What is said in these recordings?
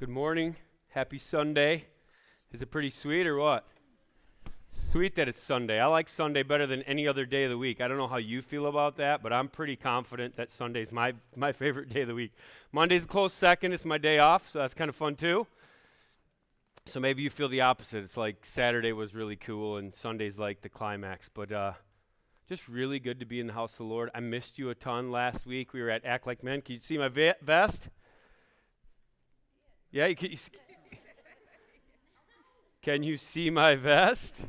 Good morning. Happy Sunday. Is it pretty sweet or what? Sweet that it's Sunday. I like Sunday better than any other day of the week. I don't know how you feel about that, but I'm pretty confident that Sunday's my, my favorite day of the week. Monday's a close second. It's my day off, so that's kind of fun too. So maybe you feel the opposite. It's like Saturday was really cool and Sunday's like the climax. But uh, just really good to be in the house of the Lord. I missed you a ton last week. We were at Act Like Men. Can you see my ve- vest? Yeah, can, you, can you see my vest?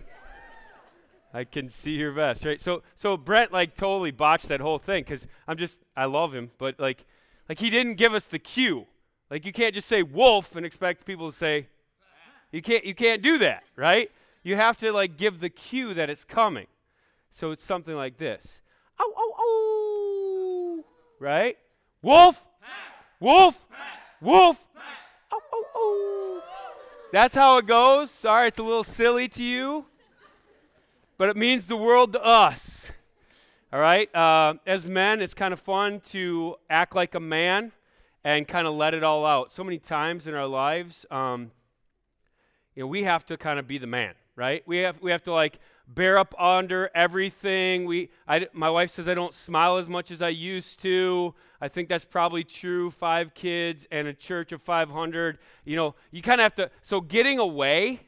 I can see your vest, right? So, so Brent like totally botched that whole thing because I'm just I love him, but like, like he didn't give us the cue. Like you can't just say wolf and expect people to say, you can't you can't do that, right? You have to like give the cue that it's coming. So it's something like this. Oh oh oh, right? Wolf, wolf, wolf. Oh, oh. That's how it goes. Sorry, it's a little silly to you, but it means the world to us. All right? Uh, as men, it's kind of fun to act like a man and kind of let it all out. So many times in our lives, um, you know, we have to kind of be the man, right? We have, we have to like bear up under everything. We, I, my wife says I don't smile as much as I used to. I think that's probably true. Five kids and a church of 500. You know, you kind of have to. So getting away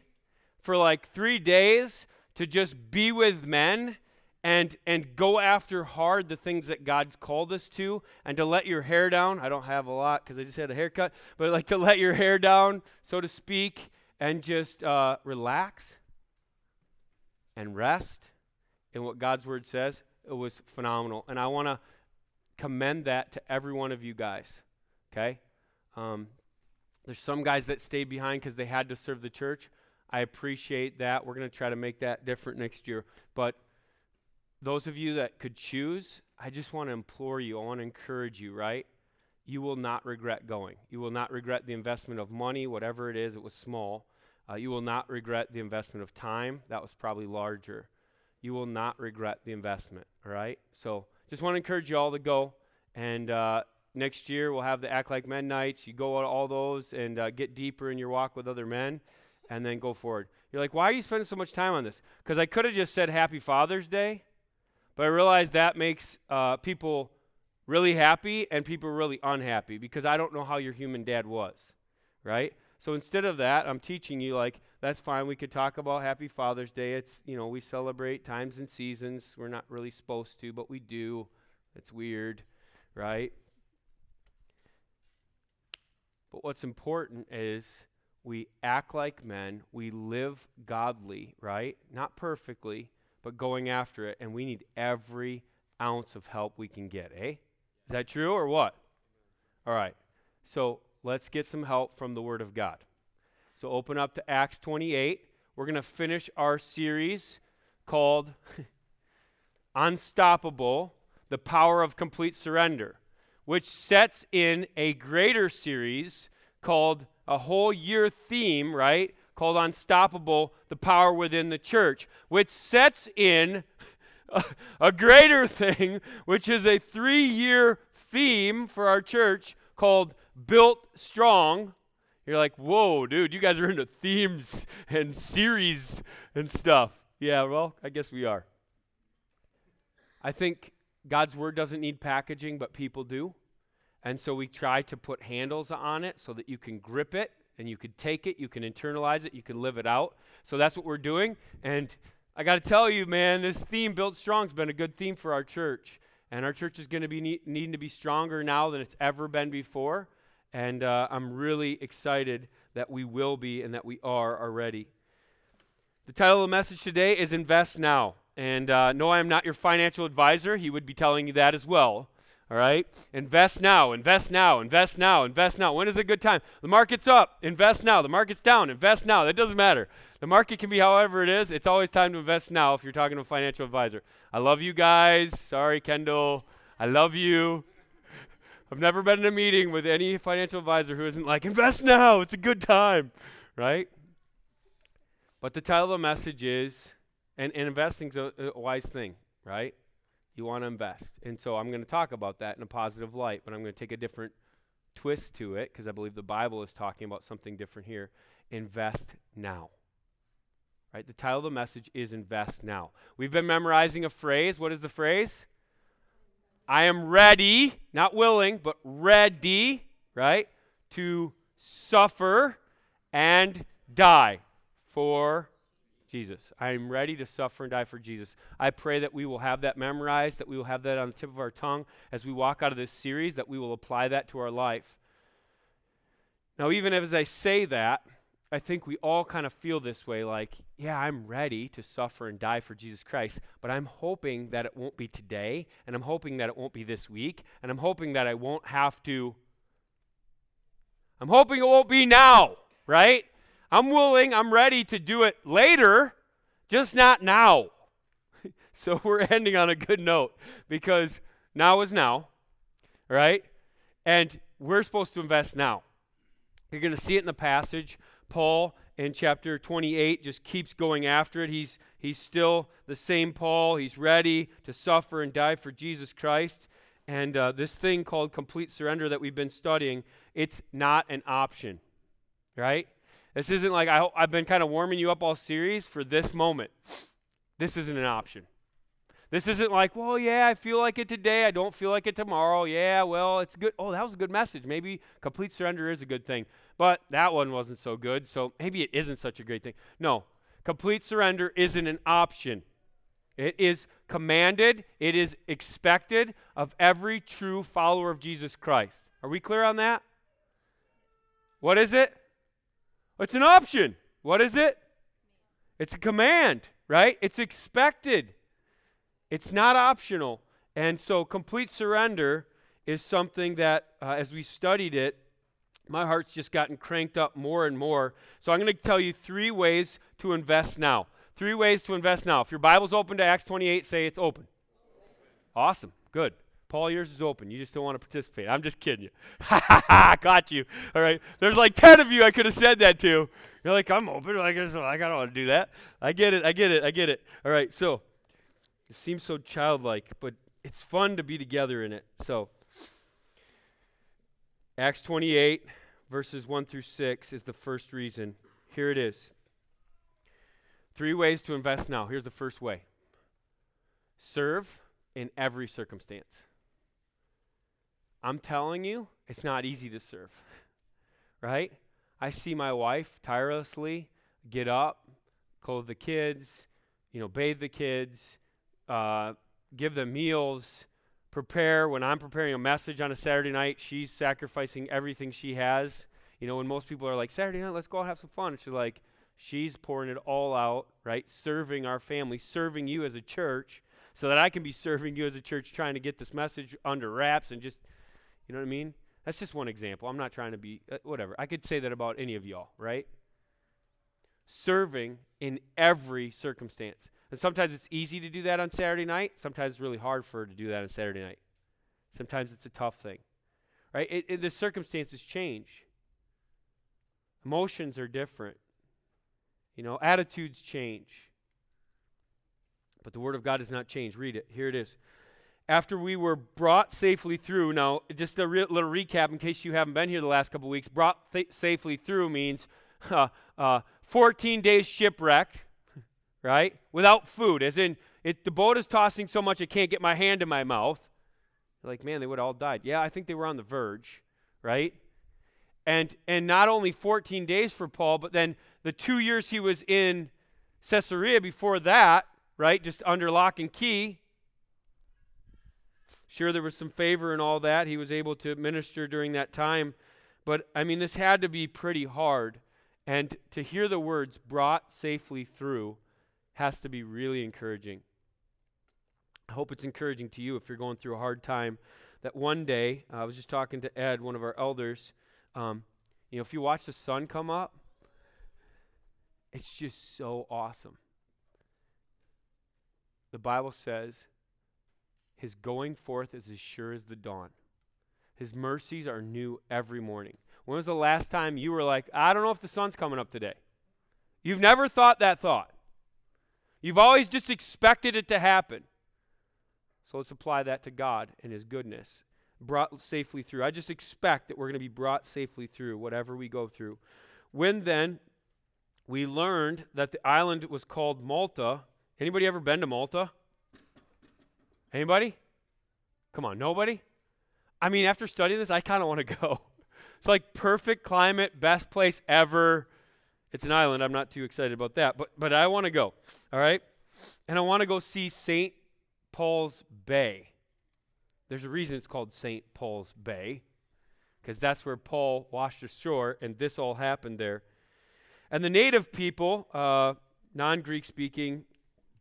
for like three days to just be with men and and go after hard the things that God's called us to, and to let your hair down. I don't have a lot because I just had a haircut, but like to let your hair down, so to speak, and just uh, relax and rest in what God's word says. It was phenomenal, and I want to commend that to every one of you guys. Okay? Um, there's some guys that stayed behind because they had to serve the church. I appreciate that. We're going to try to make that different next year. But those of you that could choose, I just want to implore you, I want to encourage you, right? You will not regret going. You will not regret the investment of money, whatever it is, it was small. Uh, you will not regret the investment of time. That was probably larger. You will not regret the investment, all right? So just want to encourage you all to go. And uh, next year we'll have the Act Like Men nights. You go on all those and uh, get deeper in your walk with other men, and then go forward. You're like, why are you spending so much time on this? Because I could have just said Happy Father's Day, but I realized that makes uh, people really happy and people really unhappy because I don't know how your human dad was, right? So instead of that, I'm teaching you like that's fine. We could talk about Happy Father's Day. It's, you know, we celebrate times and seasons. We're not really supposed to, but we do. It's weird, right? But what's important is we act like men, we live godly, right? Not perfectly, but going after it, and we need every ounce of help we can get, eh? Is that true or what? All right. So let's get some help from the Word of God. So open up to Acts 28. We're going to finish our series called Unstoppable The Power of Complete Surrender, which sets in a greater series called a whole year theme, right? Called Unstoppable The Power Within the Church, which sets in a, greater thing, which is a three year theme for our church called Built Strong you're like, whoa, dude, you guys are into themes and series and stuff. Yeah, well, I guess we are. I think God's word doesn't need packaging, but people do. And so we try to put handles on it so that you can grip it and you can take it, you can internalize it, you can live it out. So that's what we're doing. And I got to tell you, man, this theme, Built Strong, has been a good theme for our church. And our church is going to be need, needing to be stronger now than it's ever been before. And uh, I'm really excited that we will be and that we are already. The title of the message today is Invest Now. And uh, no, I am not your financial advisor. He would be telling you that as well. All right? Invest now, invest now, invest now, invest now. When is a good time? The market's up, invest now. The market's down, invest now. That doesn't matter. The market can be however it is. It's always time to invest now if you're talking to a financial advisor. I love you guys. Sorry, Kendall. I love you. I've never been in a meeting with any financial advisor who isn't like, invest now, it's a good time, right? But the title of the message is, and, and investing is a, a wise thing, right? You want to invest. And so I'm going to talk about that in a positive light, but I'm going to take a different twist to it, because I believe the Bible is talking about something different here. Invest now. Right? The title of the message is Invest Now. We've been memorizing a phrase. What is the phrase? I am ready, not willing, but ready, right? To suffer and die for Jesus. I am ready to suffer and die for Jesus. I pray that we will have that memorized, that we will have that on the tip of our tongue as we walk out of this series, that we will apply that to our life. Now, even as I say that, I think we all kind of feel this way like, yeah, I'm ready to suffer and die for Jesus Christ, but I'm hoping that it won't be today, and I'm hoping that it won't be this week, and I'm hoping that I won't have to. I'm hoping it won't be now, right? I'm willing, I'm ready to do it later, just not now. so we're ending on a good note because now is now, right? And we're supposed to invest now. You're going to see it in the passage. Paul in chapter 28 just keeps going after it. He's, he's still the same Paul. He's ready to suffer and die for Jesus Christ. And uh, this thing called complete surrender that we've been studying, it's not an option, right? This isn't like I, I've been kind of warming you up all series for this moment. This isn't an option. This isn't like, well, yeah, I feel like it today. I don't feel like it tomorrow. Yeah, well, it's good. Oh, that was a good message. Maybe complete surrender is a good thing. But that one wasn't so good. So maybe it isn't such a great thing. No, complete surrender isn't an option. It is commanded, it is expected of every true follower of Jesus Christ. Are we clear on that? What is it? It's an option. What is it? It's a command, right? It's expected. It's not optional. And so complete surrender is something that, uh, as we studied it, my heart's just gotten cranked up more and more. So I'm going to tell you three ways to invest now. Three ways to invest now. If your Bible's open to Acts 28, say it's open. Awesome. Good. Paul, yours is open. You just don't want to participate. I'm just kidding you. Ha ha ha! Got you. All right. There's like 10 of you I could have said that to. You're like, I'm open. Like, I don't want to do that. I get it. I get it. I get it. All right. So it seems so childlike, but it's fun to be together in it. So Acts 28, verses 1 through 6 is the first reason. Here it is. Three ways to invest now. Here's the first way serve in every circumstance. I'm telling you, it's not easy to serve, right? I see my wife tirelessly get up, clothe the kids, you know, bathe the kids, uh, give them meals, prepare. When I'm preparing a message on a Saturday night, she's sacrificing everything she has. You know, when most people are like, Saturday night, let's go out have some fun. And she's like, she's pouring it all out, right? Serving our family, serving you as a church, so that I can be serving you as a church, trying to get this message under wraps and just you know what I mean? That's just one example. I'm not trying to be, uh, whatever. I could say that about any of y'all, right? Serving in every circumstance. And sometimes it's easy to do that on Saturday night. Sometimes it's really hard for her to do that on Saturday night. Sometimes it's a tough thing, right? It, it, the circumstances change. Emotions are different. You know, attitudes change. But the Word of God does not change. Read it. Here it is after we were brought safely through. Now, just a re- little recap in case you haven't been here the last couple weeks. Brought th- safely through means uh, uh, 14 days shipwreck, right? Without food, as in it, the boat is tossing so much I can't get my hand in my mouth. like, man, they would all died. Yeah, I think they were on the verge, right? And and not only 14 days for Paul, but then the two years he was in Caesarea before that, right? Just under lock and key, Sure, there was some favor and all that. He was able to minister during that time. But, I mean, this had to be pretty hard. And to hear the words brought safely through has to be really encouraging. I hope it's encouraging to you if you're going through a hard time. That one day, uh, I was just talking to Ed, one of our elders. Um, you know, if you watch the sun come up, it's just so awesome. The Bible says his going forth is as sure as the dawn. His mercies are new every morning. When was the last time you were like, I don't know if the sun's coming up today? You've never thought that thought. You've always just expected it to happen. So let's apply that to God and His goodness. brought safely through. I just expect that we're going to be brought safely through whatever we go through. When then we learned that the island was called Malta. Anybody ever been to Malta? Anybody? Come on, nobody? I mean, after studying this, I kind of want to go. It's like perfect climate, best place ever. It's an island. I'm not too excited about that, but but I want to go. All right? And I want to go see St. Paul's Bay. There's a reason it's called St. Paul's Bay because that's where Paul washed ashore and this all happened there. And the native people, uh, non Greek speaking,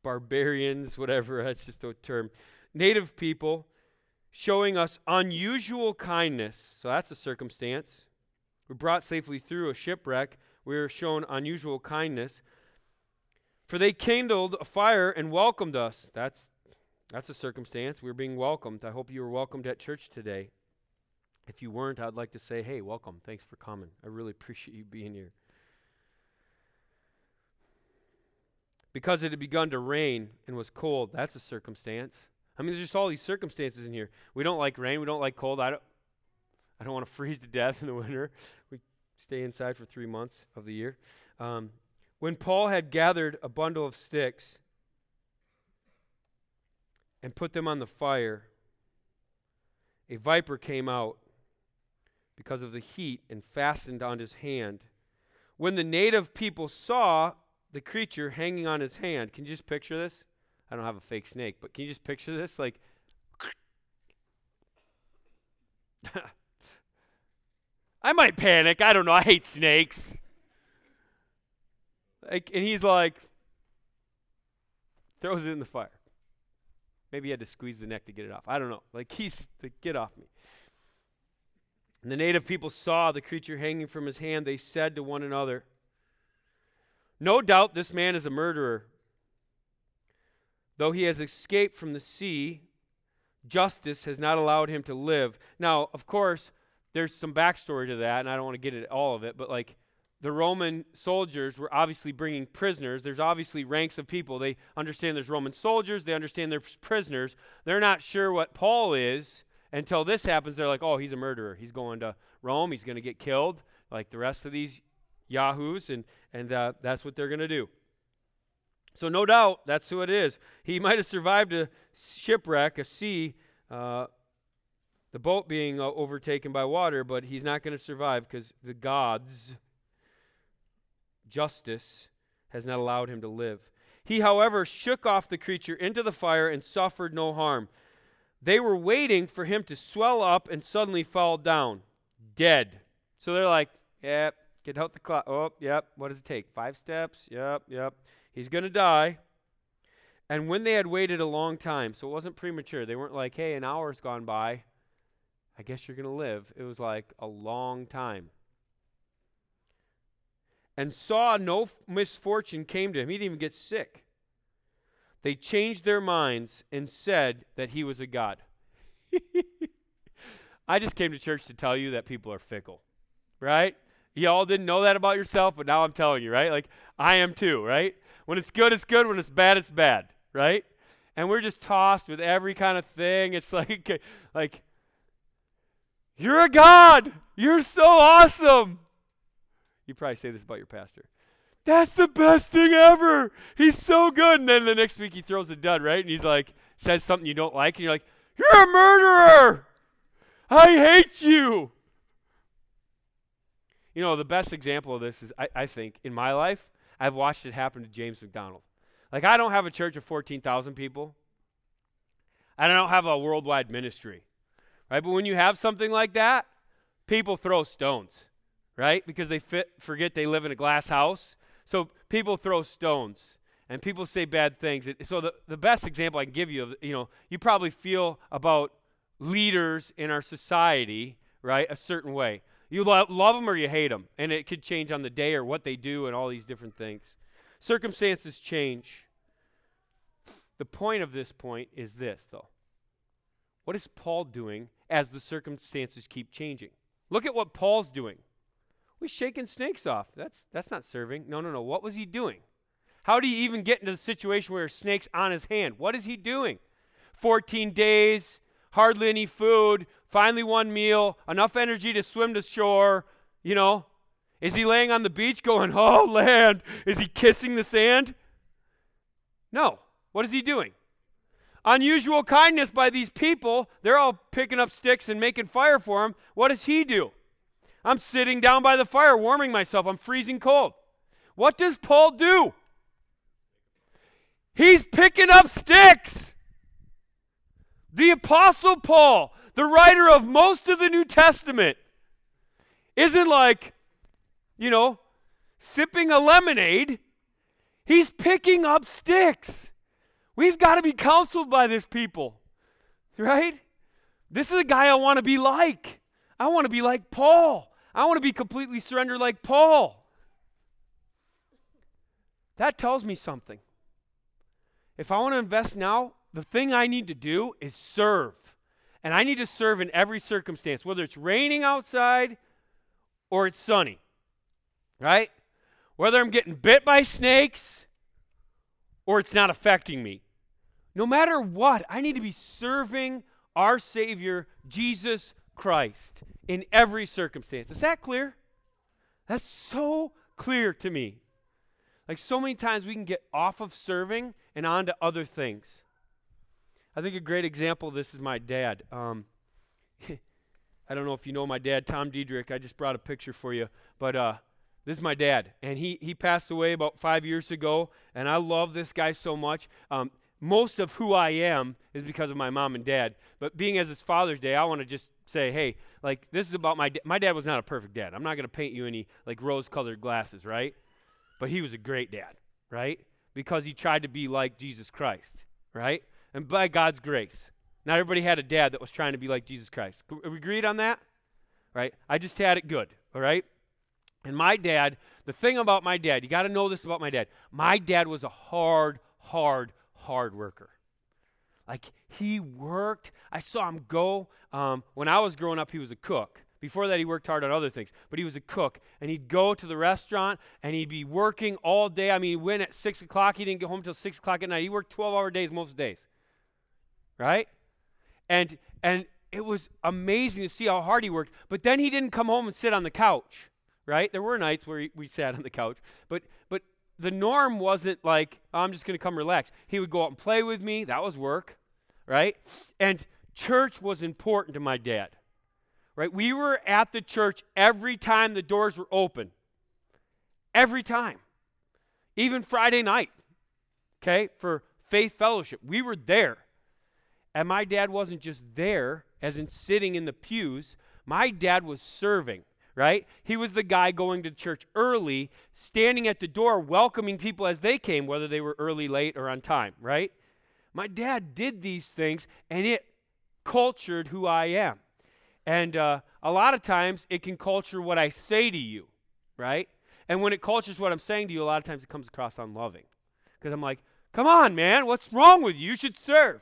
barbarians, whatever, that's just a term, native people showing us unusual kindness. So that's a circumstance. We're brought safely through a shipwreck. We were shown unusual kindness. For they kindled a fire and welcomed us. That's, that's a circumstance. We were being welcomed. I hope you were welcomed at church today. If you weren't, I'd like to say, hey, welcome. Thanks for coming. I really appreciate you being here. Because it had begun to rain and was cold, that's a circumstance. I mean, there's just all these circumstances in here. We don't like rain. We don't like cold. I don't, I don't want to freeze to death in the winter. We stay inside for three months of the year. Um, when Paul had gathered a bundle of sticks and put them on the fire, a viper came out because of the heat and fastened on his hand. When the native people saw the creature hanging on his hand, can you just picture this? I don't have a fake snake, but can you just picture this? Like, I might panic. I don't know. I hate snakes. Like, and he's like, throws it in the fire. Maybe he had to squeeze the neck to get it off. I don't know. Like, he's like, get off me. And the native people saw the creature hanging from his hand. They said to one another, No doubt this man is a murderer. Though he has escaped from the sea, justice has not allowed him to live. Now, of course, there's some backstory to that, and I don't want to get into all of it, but like the Roman soldiers were obviously bringing prisoners. There's obviously ranks of people. They understand there's Roman soldiers, they understand there's prisoners. They're not sure what Paul is until this happens. They're like, oh, he's a murderer. He's going to Rome, he's going to get killed, like the rest of these Yahoos, and, and uh, that's what they're going to do. So, no doubt, that's who it is. He might have survived a shipwreck, a sea, uh, the boat being uh, overtaken by water, but he's not going to survive because the gods' justice has not allowed him to live. He, however, shook off the creature into the fire and suffered no harm. They were waiting for him to swell up and suddenly fall down, dead. So they're like, yep, get out the clock. Oh, yep, what does it take? Five steps? Yep, yep. He's going to die. And when they had waited a long time, so it wasn't premature, they weren't like, hey, an hour's gone by. I guess you're going to live. It was like a long time. And saw no f- misfortune came to him. He didn't even get sick. They changed their minds and said that he was a god. I just came to church to tell you that people are fickle, right? Y'all didn't know that about yourself, but now I'm telling you, right? Like, I am too, right? When it's good, it's good. When it's bad, it's bad, right? And we're just tossed with every kind of thing. It's like, like, you're a God. You're so awesome. You probably say this about your pastor. That's the best thing ever. He's so good. And then the next week he throws a dud, right? And he's like, says something you don't like, and you're like, You're a murderer. I hate you. You know, the best example of this is, I, I think, in my life, I've watched it happen to James MacDonald. Like, I don't have a church of 14,000 people, I don't have a worldwide ministry, right? But when you have something like that, people throw stones, right? Because they fit, forget they live in a glass house. So people throw stones and people say bad things. So the, the best example I can give you, of, you know, you probably feel about leaders in our society, right, a certain way. You lo- love them or you hate them, and it could change on the day or what they do and all these different things. Circumstances change. The point of this point is this, though. What is Paul doing as the circumstances keep changing? Look at what Paul's doing. He's shaking snakes off. That's that's not serving. No, no, no. What was he doing? How do you even get into the situation where snake's on his hand? What is he doing? 14 days, hardly any food, finally one meal, enough energy to swim to shore, you know? Is he laying on the beach going, oh, land? Is he kissing the sand? No. What is he doing? Unusual kindness by these people. They're all picking up sticks and making fire for him. What does he do? I'm sitting down by the fire, warming myself. I'm freezing cold. What does Paul do? He's picking up sticks. The Apostle Paul, the writer of most of the New Testament, isn't like, you know, sipping a lemonade. He's picking up sticks. We've got to be counseled by this people, right? This is a guy I want to be like. I want to be like Paul. I want to be completely surrendered like Paul. That tells me something. If I want to invest now, the thing I need to do is serve. And I need to serve in every circumstance, whether it's raining outside or it's sunny, right? Whether I'm getting bit by snakes or it's not affecting me. No matter what, I need to be serving our Savior, Jesus Christ, in every circumstance. Is that clear? That's so clear to me. Like so many times we can get off of serving and on to other things. I think a great example of this is my dad. Um, I don't know if you know my dad, Tom Diedrich. I just brought a picture for you. But uh, this is my dad. And he, he passed away about five years ago. And I love this guy so much. Um, most of who I am is because of my mom and dad. But being as it's Father's Day, I want to just say, hey, like this is about my dad. My dad was not a perfect dad. I'm not going to paint you any like rose-colored glasses, right? But he was a great dad, right? Because he tried to be like Jesus Christ, right? And by God's grace. Not everybody had a dad that was trying to be like Jesus Christ. We agreed on that? Right? I just had it good, all right? And my dad, the thing about my dad, you got to know this about my dad. My dad was a hard, hard, hard worker. Like he worked. I saw him go. Um, when I was growing up, he was a cook. Before that, he worked hard on other things, but he was a cook. And he'd go to the restaurant and he'd be working all day. I mean, he went at 6 o'clock. He didn't get home until 6 o'clock at night. He worked 12 hour days most days. Right? And, and it was amazing to see how hard he worked. But then he didn't come home and sit on the couch. Right? There were nights where we sat on the couch. But, but the norm wasn't like, oh, I'm just going to come relax. He would go out and play with me. That was work, right? And church was important to my dad, right? We were at the church every time the doors were open. Every time. Even Friday night, okay, for faith fellowship. We were there. And my dad wasn't just there, as in sitting in the pews, my dad was serving right? He was the guy going to church early, standing at the door, welcoming people as they came, whether they were early, late, or on time, right? My dad did these things, and it cultured who I am. And uh, a lot of times it can culture what I say to you, right? And when it cultures what I'm saying to you, a lot of times it comes across unloving. Because I'm like, come on, man, what's wrong with you? You should serve.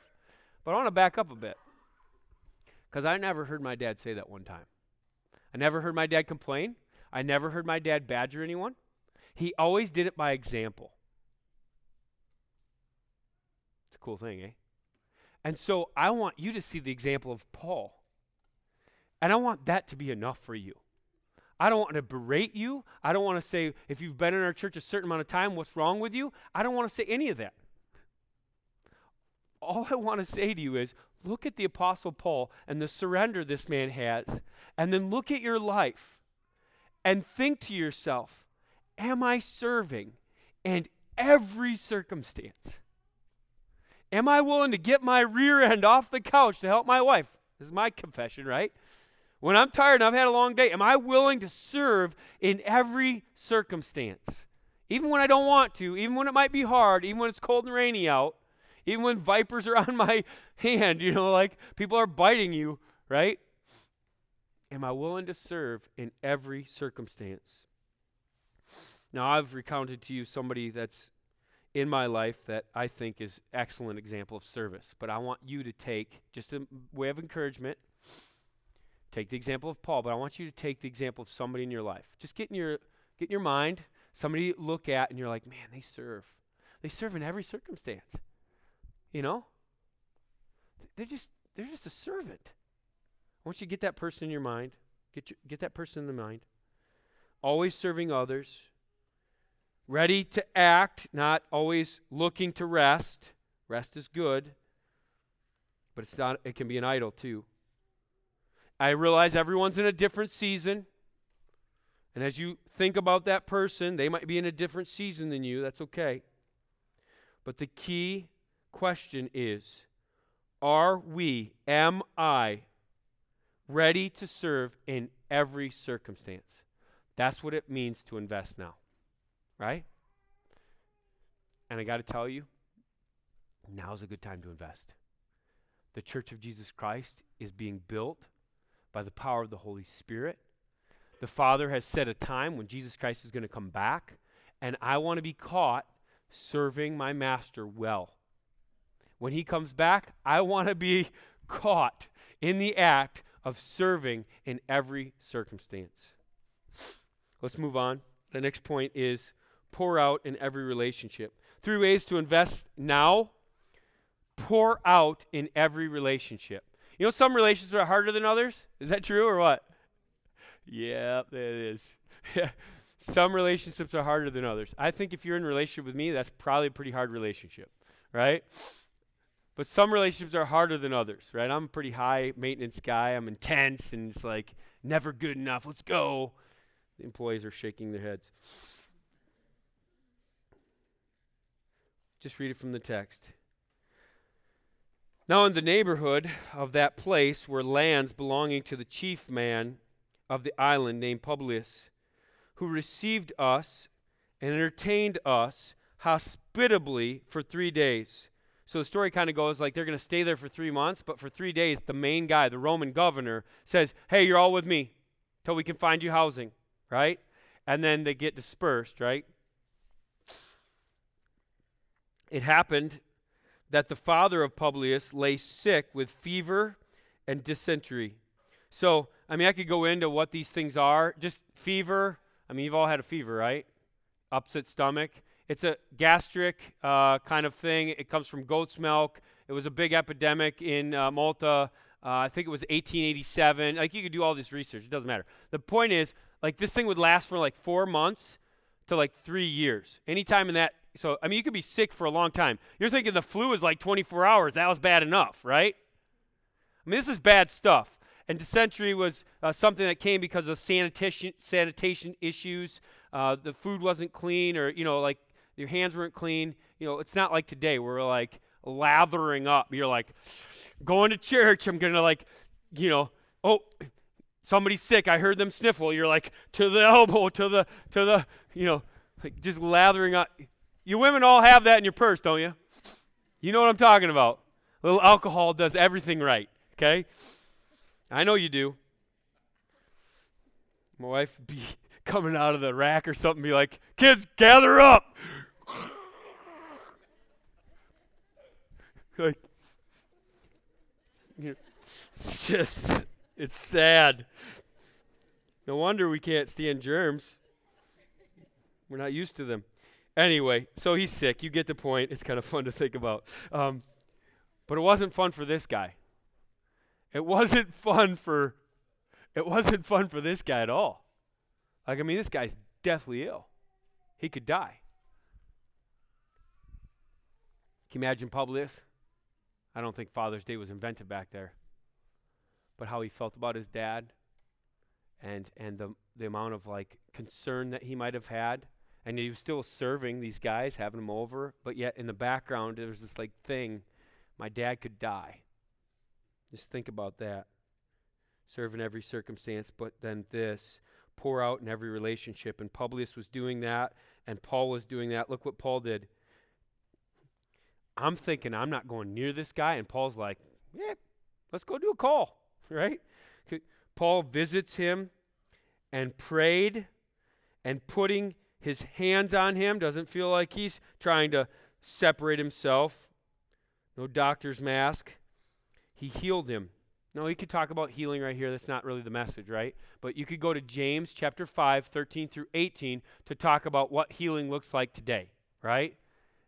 But I want to back up a bit. Because I never heard my dad say that one time. I never heard my dad complain. I never heard my dad badger anyone. He always did it by example. It's a cool thing, eh? And so I want you to see the example of Paul. And I want that to be enough for you. I don't want to berate you. I don't want to say, if you've been in our church a certain amount of time, what's wrong with you? I don't want to say any of that. All I want to say to you is look at the Apostle Paul and the surrender this man has and then look at your life and think to yourself, am I serving in every circumstance? Am I willing to get my rear end off the couch to help my wife? This is my confession, right? When I'm tired and I've had a long day, am I willing to serve in every circumstance? Even when I don't want to, even when it might be hard, even when it's cold and rainy out, even when vipers are on my hand, you know, like people are biting you, right? Am I willing to serve in every circumstance? Now, I've recounted to you somebody that's in my life that I think is excellent example of service, but I want you to take just a way of encouragement. Take the example of Paul, but I want you to take the example of somebody in your life. Just get in your get in your mind somebody you look at and you're like, "Man, they serve. They serve in every circumstance." You know? They're just they're just a servant. I want you to get that person in your mind. Get, your, get that person in the mind. Always serving others. Ready to act, not always looking to rest. Rest is good, but it's not it can be an idol too. I realize everyone's in a different season. And as you think about that person, they might be in a different season than you. That's okay. But the key question is Are we, am I, ready to serve in every circumstance? That's what it means to invest now, right? And I got to tell you, now's a good time to invest. The Church of Jesus Christ is being built by the power of the Holy Spirit. The Father has set a time when Jesus Christ is going to come back, and I want to be caught serving my Master well. When he comes back, I want to be caught in the act of serving in every circumstance. Let's move on. The next point is pour out in every relationship. Three ways to invest now pour out in every relationship. You know, some relationships are harder than others. Is that true or what? Yeah, it is. some relationships are harder than others. I think if you're in a relationship with me, that's probably a pretty hard relationship, right? But some relationships are harder than others, right? I'm a pretty high maintenance guy. I'm intense and it's like never good enough. Let's go. The employees are shaking their heads. Just read it from the text. Now, in the neighborhood of that place were lands belonging to the chief man of the island named Publius, who received us and entertained us hospitably for three days. So the story kind of goes like they're going to stay there for three months, but for three days, the main guy, the Roman governor, says, Hey, you're all with me till we can find you housing, right? And then they get dispersed, right? It happened that the father of Publius lay sick with fever and dysentery. So, I mean, I could go into what these things are. Just fever. I mean, you've all had a fever, right? Upset stomach. It's a gastric uh, kind of thing. It comes from goat's milk. It was a big epidemic in uh, Malta. Uh, I think it was 1887. Like, you could do all this research. It doesn't matter. The point is, like, this thing would last for like four months to like three years. Anytime in that so, I mean, you could be sick for a long time. You're thinking the flu is like 24 hours. That was bad enough, right? I mean, this is bad stuff. And dysentery was uh, something that came because of sanitation, sanitation issues. Uh, the food wasn't clean, or, you know, like your hands weren't clean. You know, it's not like today where we're like lathering up. You're like, going to church, I'm going to like, you know, oh, somebody's sick. I heard them sniffle. You're like, to the elbow, to the, to the, you know, like just lathering up. You women all have that in your purse, don't you? You know what I'm talking about. A little alcohol does everything right, okay? I know you do. My wife be coming out of the rack or something, be like, kids, gather up. Like, it's just, it's sad. No wonder we can't stand germs. We're not used to them. Anyway, so he's sick. You get the point. It's kind of fun to think about. Um, but it wasn't fun for this guy. It wasn't fun for it wasn't fun for this guy at all. Like I mean this guy's deathly ill. He could die. Can you imagine Publius? I don't think Father's Day was invented back there. But how he felt about his dad and and the the amount of like concern that he might have had and he was still serving these guys, having them over, but yet in the background there was this like thing, my dad could die. Just think about that. Serve in every circumstance, but then this, pour out in every relationship. And Publius was doing that, and Paul was doing that. Look what Paul did. I'm thinking I'm not going near this guy, and Paul's like, yeah, let's go do a call, right? Paul visits him and prayed and putting his hands on him, doesn't feel like he's trying to separate himself. No doctor's mask. He healed him. No, he could talk about healing right here. That's not really the message, right? But you could go to James chapter 5, 13 through 18 to talk about what healing looks like today, right?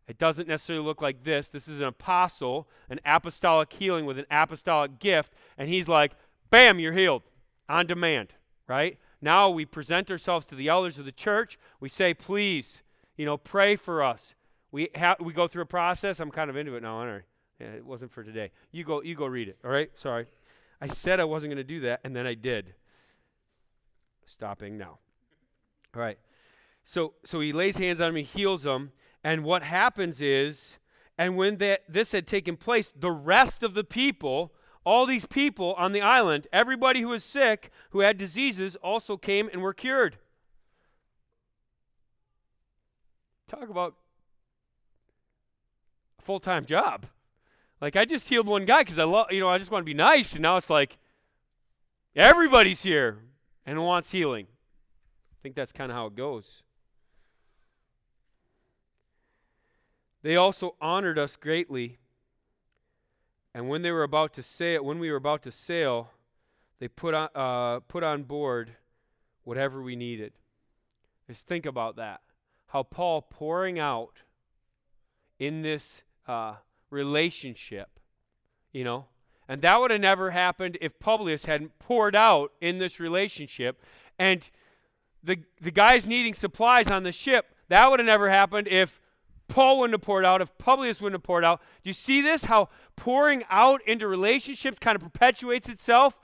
It doesn't necessarily look like this. This is an apostle, an apostolic healing with an apostolic gift. And he's like, bam, you're healed on demand, right? Now we present ourselves to the elders of the church. We say, please, you know, pray for us. We, ha- we go through a process. I'm kind of into it now, aren't I? Yeah, it wasn't for today. You go, you go read it, all right? Sorry. I said I wasn't going to do that, and then I did. Stopping now. All right. So, so he lays hands on him, he heals him, and what happens is, and when that this had taken place, the rest of the people, all these people on the island, everybody who was sick, who had diseases, also came and were cured. Talk about a full time job. Like I just healed one guy because I love, you know, I just want to be nice, and now it's like everybody's here and wants healing. I think that's kind of how it goes. They also honored us greatly. And when they were about to sail, when we were about to sail, they put on, uh, put on board whatever we needed. Just think about that. How Paul pouring out in this uh, relationship, you know, and that would have never happened if Publius hadn't poured out in this relationship. And the the guys needing supplies on the ship, that would have never happened if Paul wouldn't have poured out, if Publius wouldn't have poured out. Do you see this? How pouring out into relationships kind of perpetuates itself?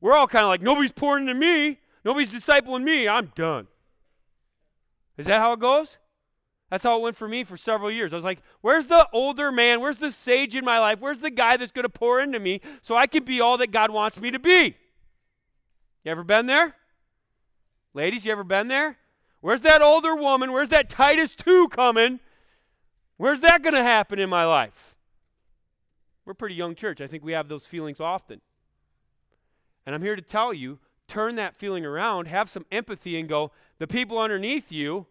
We're all kind of like, nobody's pouring into me. Nobody's discipling me. I'm done. Is that how it goes? That's how it went for me for several years. I was like, where's the older man? Where's the sage in my life? Where's the guy that's going to pour into me so I can be all that God wants me to be? You ever been there? Ladies, you ever been there? Where's that older woman? Where's that Titus 2 coming Where's that going to happen in my life? We're pretty young church. I think we have those feelings often. And I'm here to tell you turn that feeling around, have some empathy, and go, the people underneath you,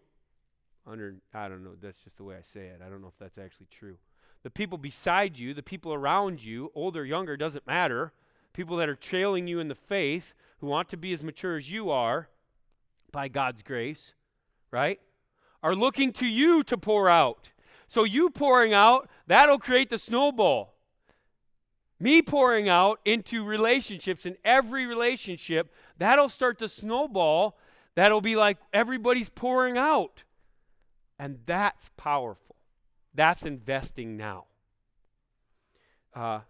under, I don't know, that's just the way I say it. I don't know if that's actually true. The people beside you, the people around you, older, younger, doesn't matter. People that are trailing you in the faith, who want to be as mature as you are, by God's grace, right, are looking to you to pour out. So you pouring out, that'll create the snowball. Me pouring out into relationships, in every relationship, that'll start to snowball. That'll be like everybody's pouring out. And that's powerful. That's investing now. Uh,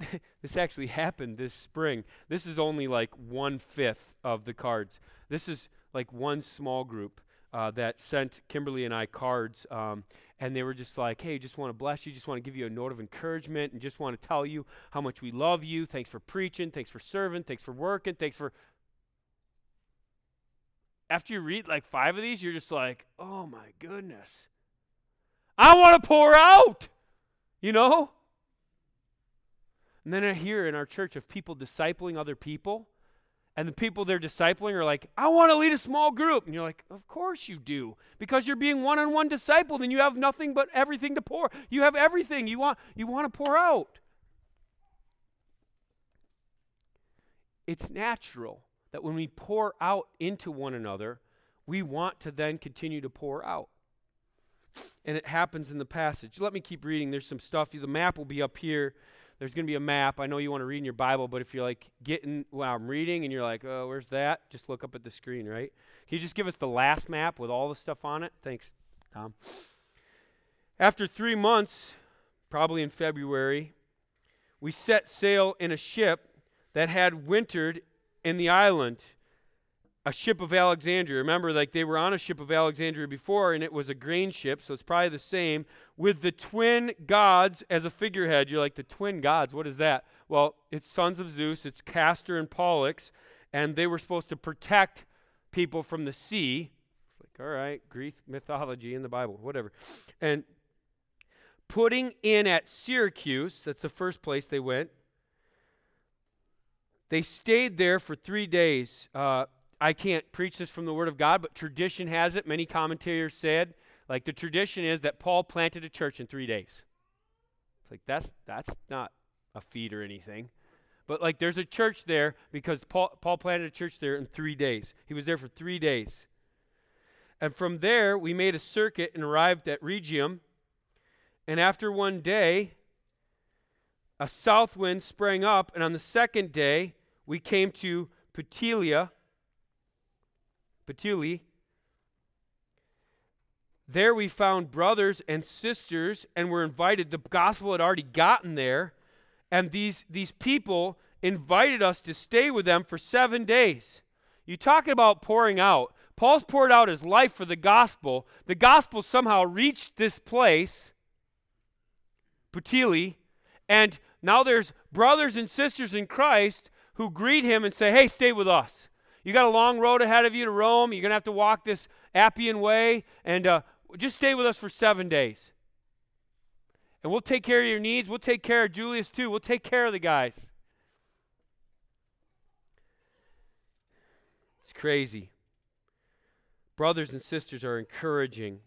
this actually happened this spring. This is only like one fifth of the cards. This is like one small group uh, that sent Kimberly and I cards, um, and they were just like, "Hey, just want to bless you, just want to give you a note of encouragement, and just want to tell you how much we love you. Thanks for preaching, thanks for serving, thanks for working, thanks for." After you read like five of these, you're just like, "Oh my goodness, I want to pour out," you know. And then I hear in our church of people discipling other people and the people they're discipling are like, I want to lead a small group. And you're like, Of course you do. Because you're being one on one discipled and you have nothing but everything to pour. You have everything you want, you want to pour out. It's natural that when we pour out into one another, we want to then continue to pour out. And it happens in the passage. Let me keep reading. There's some stuff. The map will be up here there's going to be a map. I know you want to read in your Bible, but if you're like getting while I'm reading and you're like, oh, where's that? Just look up at the screen, right? Can you just give us the last map with all the stuff on it? Thanks, Tom. After three months, probably in February, we set sail in a ship that had wintered in the island a ship of Alexandria. Remember, like they were on a ship of Alexandria before, and it was a grain ship, so it's probably the same, with the twin gods as a figurehead. You're like, the twin gods, what is that? Well, it's sons of Zeus, it's Castor and Pollux, and they were supposed to protect people from the sea. It's like, all right, Greek mythology in the Bible, whatever. And putting in at Syracuse, that's the first place they went. They stayed there for three days. Uh, I can't preach this from the Word of God, but tradition has it. Many commentators said, like the tradition is that Paul planted a church in three days. It's like that's that's not a feat or anything. But like there's a church there because Paul, Paul planted a church there in three days. He was there for three days. And from there, we made a circuit and arrived at Rhegium. And after one day, a south wind sprang up, and on the second day, we came to Petelia. Puteoli. There we found brothers and sisters and were invited. The gospel had already gotten there, and these, these people invited us to stay with them for seven days. You talk about pouring out. Paul's poured out his life for the gospel. The gospel somehow reached this place, Puteoli, and now there's brothers and sisters in Christ who greet him and say, Hey, stay with us. You got a long road ahead of you to Rome. You're going to have to walk this Appian way, and uh, just stay with us for seven days. And we'll take care of your needs. We'll take care of Julius too. We'll take care of the guys. It's crazy. Brothers and sisters are encouraging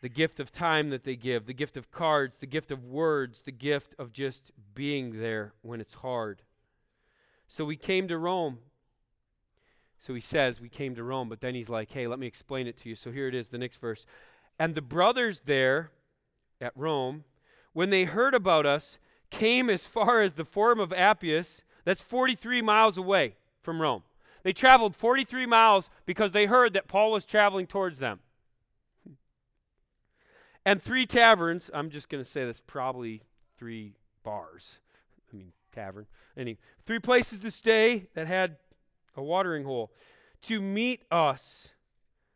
the gift of time that they give, the gift of cards, the gift of words, the gift of just being there when it's hard. So we came to Rome. So he says, We came to Rome, but then he's like, Hey, let me explain it to you. So here it is, the next verse. And the brothers there at Rome, when they heard about us, came as far as the Forum of Appius. That's 43 miles away from Rome. They traveled 43 miles because they heard that Paul was traveling towards them. And three taverns, I'm just going to say that's probably three bars. Any three places to stay that had a watering hole. To meet us,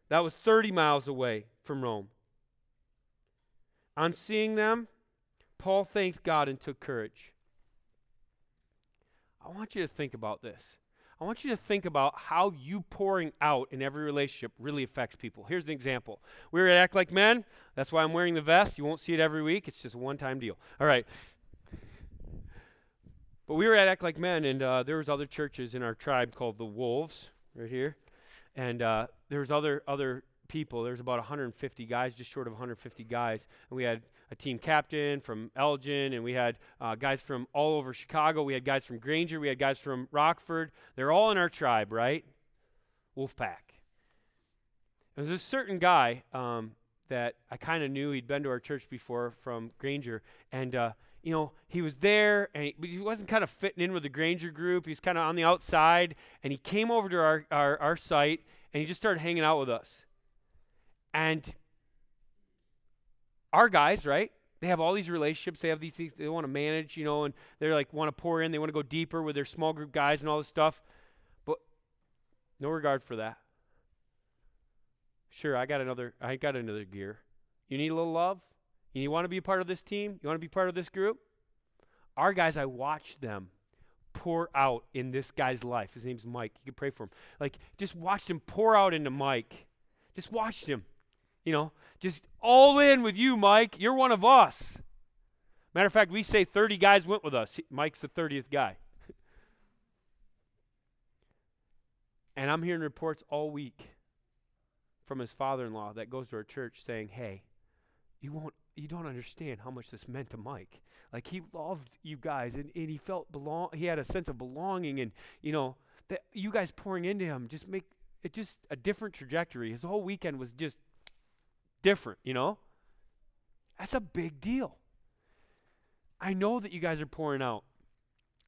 that was 30 miles away from Rome. On seeing them, Paul thanked God and took courage. I want you to think about this. I want you to think about how you pouring out in every relationship really affects people. Here's an example. We were at Act Like Men. That's why I'm wearing the vest. You won't see it every week. It's just a one-time deal. All right. But we were at Act Like Men, and uh, there was other churches in our tribe called the Wolves, right here, and uh, there was other other people. There was about 150 guys, just short of 150 guys, and we had a team captain from Elgin, and we had uh, guys from all over Chicago. We had guys from Granger. We had guys from Rockford. They're all in our tribe, right? Wolfpack. There's a certain guy um, that I kind of knew. He'd been to our church before from Granger, and uh, you know, he was there, and he, but he wasn't kind of fitting in with the Granger group. He was kind of on the outside, and he came over to our, our, our site, and he just started hanging out with us. And our guys, right? They have all these relationships. They have these things they want to manage, you know, and they're like want to pour in. They want to go deeper with their small group guys and all this stuff. But no regard for that. Sure, I got another. I got another gear. You need a little love. You want to be a part of this team? You want to be part of this group? Our guys, I watched them pour out in this guy's life. His name's Mike. You can pray for him. Like, just watched him pour out into Mike. Just watched him. You know, just all in with you, Mike. You're one of us. Matter of fact, we say 30 guys went with us. Mike's the 30th guy. and I'm hearing reports all week from his father in law that goes to our church saying, hey, you won't you don't understand how much this meant to Mike. Like he loved you guys and, and he felt belong he had a sense of belonging and you know that you guys pouring into him just make it just a different trajectory. His whole weekend was just different, you know? That's a big deal. I know that you guys are pouring out.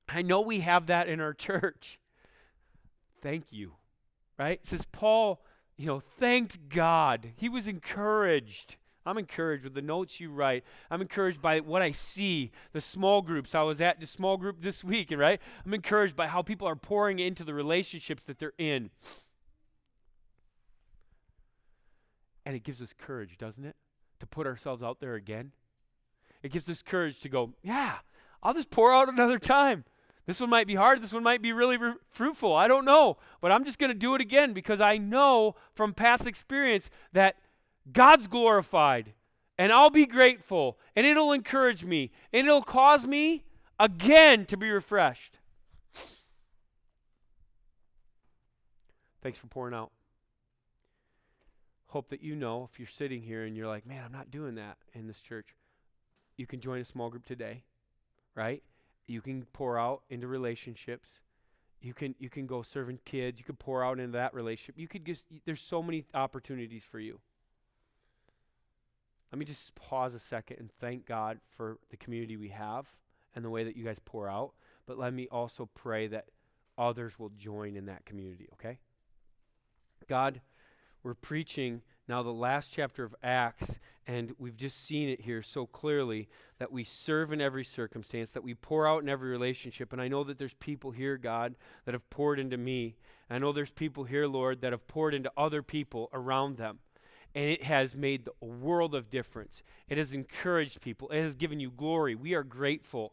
I know we have that in our church. Thank you. Right? It says Paul, you know, thanked God. He was encouraged. I'm encouraged with the notes you write. I'm encouraged by what I see, the small groups. I was at the small group this week, right? I'm encouraged by how people are pouring into the relationships that they're in. And it gives us courage, doesn't it? To put ourselves out there again. It gives us courage to go, yeah, I'll just pour out another time. This one might be hard. This one might be really re- fruitful. I don't know. But I'm just going to do it again because I know from past experience that God's glorified and I'll be grateful and it'll encourage me and it'll cause me again to be refreshed. Thanks for pouring out. Hope that you know if you're sitting here and you're like, man, I'm not doing that in this church, you can join a small group today, right? You can pour out into relationships. You can you can go serving kids. You can pour out into that relationship. You could just there's so many opportunities for you. Let me just pause a second and thank God for the community we have and the way that you guys pour out. But let me also pray that others will join in that community, okay? God, we're preaching now the last chapter of Acts, and we've just seen it here so clearly that we serve in every circumstance, that we pour out in every relationship. And I know that there's people here, God, that have poured into me. I know there's people here, Lord, that have poured into other people around them and it has made a world of difference. It has encouraged people, it has given you glory. We are grateful.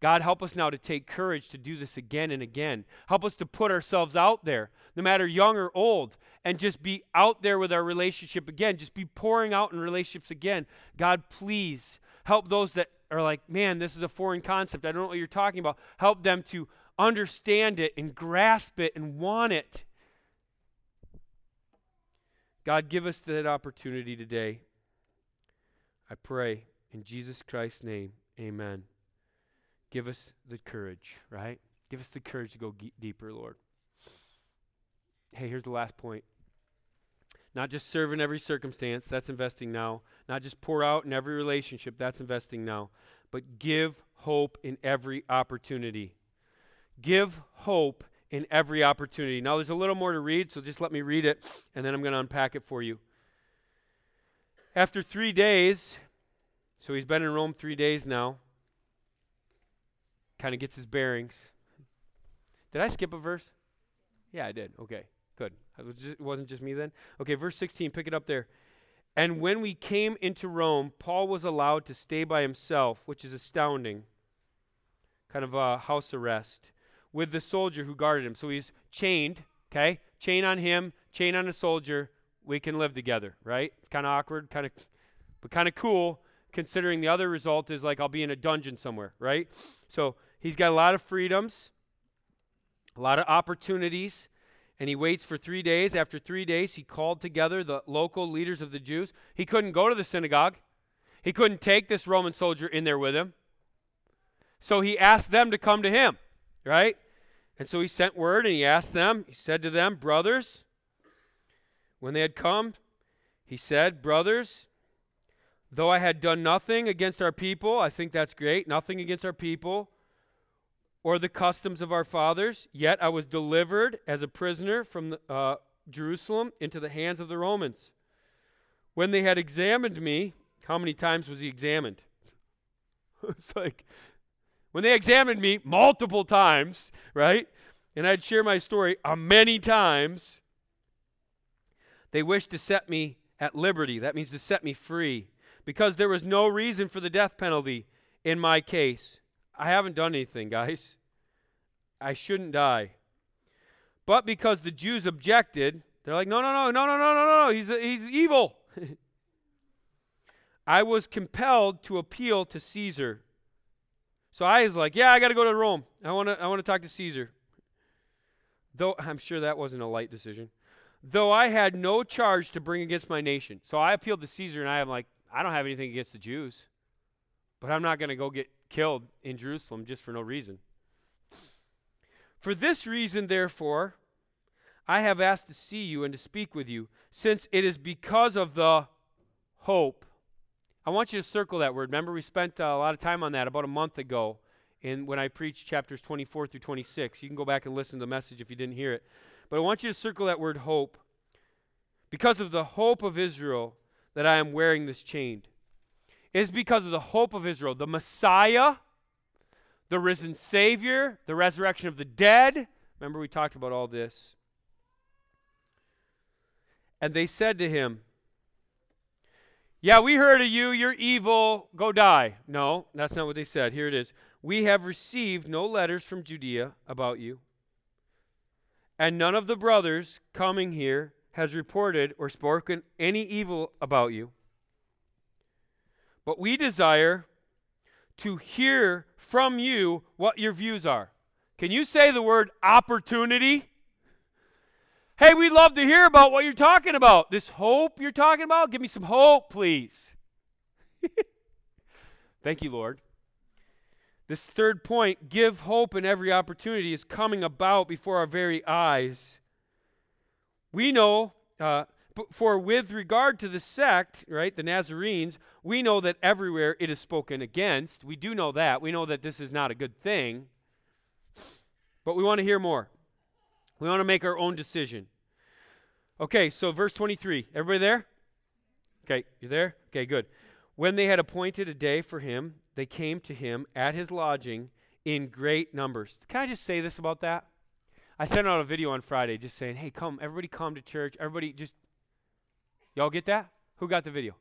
God, help us now to take courage to do this again and again. Help us to put ourselves out there, no matter young or old, and just be out there with our relationship again. Just be pouring out in relationships again. God, please help those that are like, man, this is a foreign concept. I don't know what you're talking about. Help them to understand it and grasp it and want it God, give us that opportunity today. I pray in Jesus Christ's name, amen. Give us the courage, right? Give us the courage to go ge- deeper, Lord. Hey, here's the last point. Not just serve in every circumstance, that's investing now. Not just pour out in every relationship, that's investing now. But give hope in every opportunity. Give hope in every opportunity. Now, there's a little more to read, so just let me read it, and then I'm going to unpack it for you. After three days, so he's been in Rome three days now, kind of gets his bearings. Did I skip a verse? Yeah, I did. Okay, good. Was just, it wasn't just me then. Okay, verse 16, pick it up there. And when we came into Rome, Paul was allowed to stay by himself, which is astounding. Kind of a house arrest with the soldier who guarded him. So he's chained, okay? Chain on him, chain on a soldier. We can live together, right? It's kind of awkward, kind of, but kind of cool considering the other result is like I'll be in a dungeon somewhere, right? So he's got a lot of freedoms, a lot of opportunities, and he waits for three days. After three days, he called together the local leaders of the Jews. He couldn't go to the synagogue, he couldn't take this Roman soldier in there with him. So he asked them to come to him right? And so he sent word and he asked them, he said to them, Brothers, when they had come, he said, Brothers, though I had done nothing against our people, I think that's great, nothing against our people or the customs of our fathers, yet I was delivered as a prisoner from the, uh, Jerusalem into the hands of the Romans. When they had examined me, how many times was he examined? it's like when they examined me multiple times, right? And I'd share my story uh, many times. They wished to set me at liberty. That means to set me free. Because there was no reason for the death penalty in my case. I haven't done anything, guys. I shouldn't die. But because the Jews objected, they're like, no, no, no, no, no, no, no, no, no. he's, he's evil. I was compelled to appeal to Caesar so I was like, yeah, I got to go to Rome. I want to I want to talk to Caesar. Though I'm sure that wasn't a light decision. Though I had no charge to bring against my nation. So I appealed to Caesar and I am like, I don't have anything against the Jews. But I'm not going to go get killed in Jerusalem just for no reason. For this reason, therefore, I have asked to see you and to speak with you, since it is because of the hope I want you to circle that word. Remember, we spent uh, a lot of time on that about a month ago in when I preached chapters 24 through 26. You can go back and listen to the message if you didn't hear it. But I want you to circle that word hope. Because of the hope of Israel that I am wearing this chain. It is because of the hope of Israel, the Messiah, the risen Savior, the resurrection of the dead. Remember, we talked about all this. And they said to him, yeah, we heard of you. You're evil. Go die. No, that's not what they said. Here it is. We have received no letters from Judea about you. And none of the brothers coming here has reported or spoken any evil about you. But we desire to hear from you what your views are. Can you say the word opportunity? Hey, we'd love to hear about what you're talking about. This hope you're talking about? Give me some hope, please. Thank you, Lord. This third point, give hope in every opportunity, is coming about before our very eyes. We know, uh, For with regard to the sect, right, the Nazarenes, we know that everywhere it is spoken against. We do know that. We know that this is not a good thing. But we want to hear more. We want to make our own decision. Okay, so verse 23. Everybody there? Okay, you there? Okay, good. When they had appointed a day for him, they came to him at his lodging in great numbers. Can I just say this about that? I sent out a video on Friday just saying, hey, come, everybody come to church. Everybody just, y'all get that? Who got the video?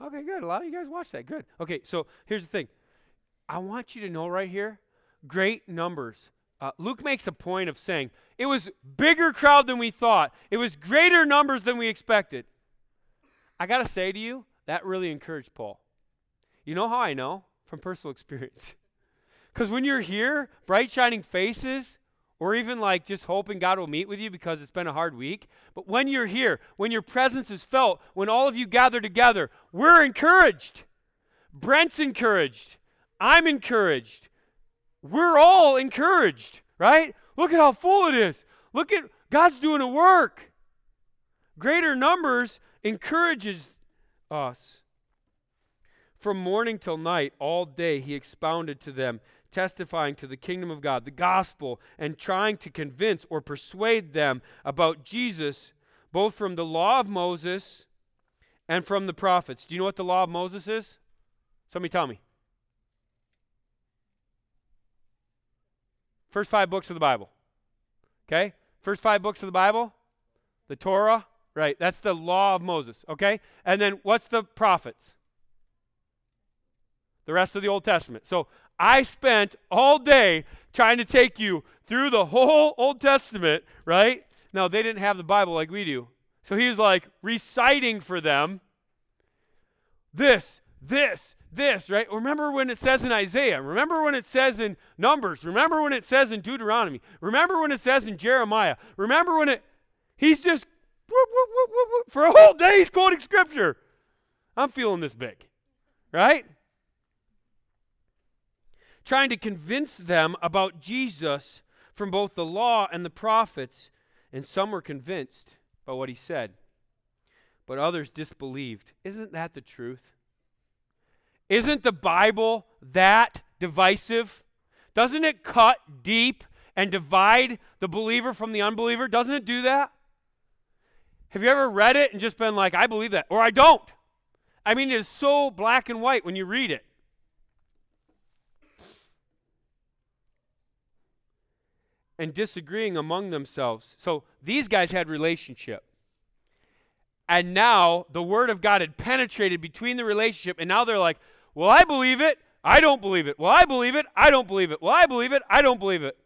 Okay, good. A lot of you guys watched that. Good. Okay, so here's the thing. I want you to know right here great numbers. Uh, Luke makes a point of saying it was bigger crowd than we thought. It was greater numbers than we expected. I got to say to you, that really encouraged Paul. You know how I know? From personal experience. Because when you're here, bright shining faces, or even like just hoping God will meet with you because it's been a hard week. But when you're here, when your presence is felt, when all of you gather together, we're encouraged. Brent's encouraged. I'm encouraged. We're all encouraged, right? Look at how full it is. Look at God's doing a work. Greater numbers encourages us. From morning till night, all day, he expounded to them, testifying to the kingdom of God, the gospel, and trying to convince or persuade them about Jesus, both from the law of Moses and from the prophets. Do you know what the law of Moses is? Somebody tell me. First five books of the Bible. Okay? First five books of the Bible? The Torah, right? That's the law of Moses, okay? And then what's the prophets? the rest of the Old Testament. So I spent all day trying to take you through the whole Old Testament, right? Now, they didn't have the Bible like we do. So he was like reciting for them this, this, this, right? Remember when it says in Isaiah. Remember when it says in Numbers. Remember when it says in Deuteronomy. Remember when it says in Jeremiah. Remember when it, he's just, whoop, whoop, whoop, for a whole day he's quoting scripture. I'm feeling this big, right? trying to convince them about Jesus from both the law and the prophets, and some were convinced by what he said, but others disbelieved. Isn't that the truth? Isn't the Bible that divisive? Doesn't it cut deep and divide the believer from the unbeliever? Doesn't it do that? Have you ever read it and just been like, I believe that, or I don't? I mean, it is so black and white when you read it. and disagreeing among themselves. So these guys had relationship. And now the word of God had penetrated between the relationship, and now they're like, Well, I believe it. I don't believe it. Well, I believe it. I don't believe it. Well, I believe it. I don't believe it.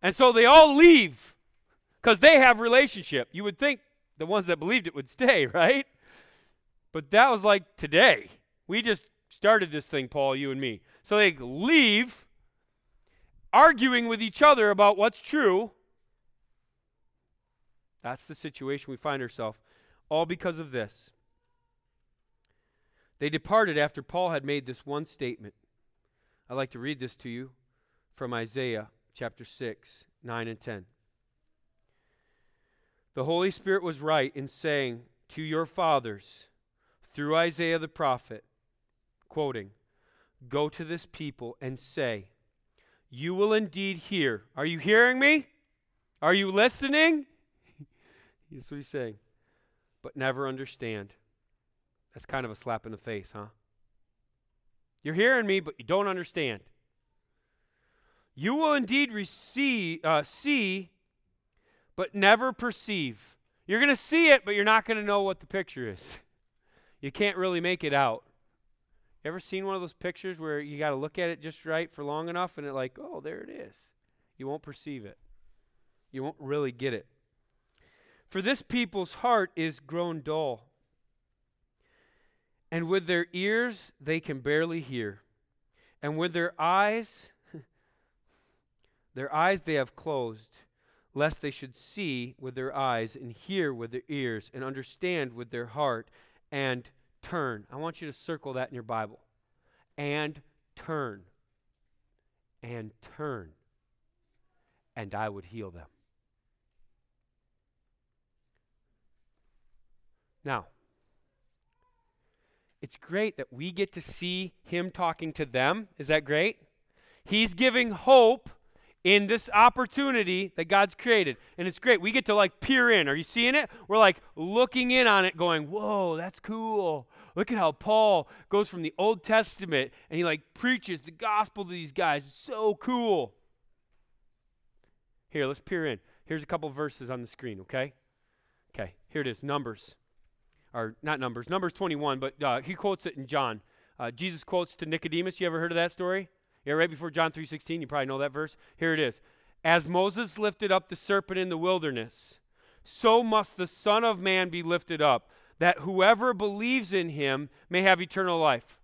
And so they all leave because they have relationship. You would think the ones that believed it would stay, right? But that was like today. We just started this thing, Paul, you and me. So they leave arguing with each other about what's true. That's the situation we find ourselves, all because of this. They departed after Paul had made this one statement. I'd like to read this to you from Isaiah chapter 6, 9 and 10. The Holy Spirit was right in saying to your fathers through Isaiah the prophet, quoting, Go to this people and say, you will indeed hear. Are you hearing me? Are you listening? That's what he's saying. But never understand. That's kind of a slap in the face, huh? You're hearing me, but you don't understand. You will indeed receive, uh, see, but never perceive. You're going to see it, but you're not going to know what the picture is. You can't really make it out. You ever seen one of those pictures where you got to look at it just right for long enough and it like, oh, there it is. You won't perceive it. You won't really get it. For this people's heart is grown dull. And with their ears they can barely hear. And with their eyes, their eyes they have closed, lest they should see with their eyes and hear with their ears and understand with their heart and turn. I want you to circle that in your Bible. And turn. And turn. And I would heal them. Now, it's great that we get to see him talking to them. Is that great? He's giving hope in this opportunity that God's created. And it's great. We get to like peer in. Are you seeing it? We're like looking in on it, going, whoa, that's cool. Look at how Paul goes from the Old Testament and he like preaches the gospel to these guys. It's so cool. Here, let's peer in. Here's a couple verses on the screen, okay? Okay, here it is Numbers. Or not Numbers, Numbers 21, but uh, he quotes it in John. Uh, Jesus quotes to Nicodemus. You ever heard of that story? Yeah, right before John 3:16, you probably know that verse. Here it is. As Moses lifted up the serpent in the wilderness, so must the Son of Man be lifted up, that whoever believes in him may have eternal life.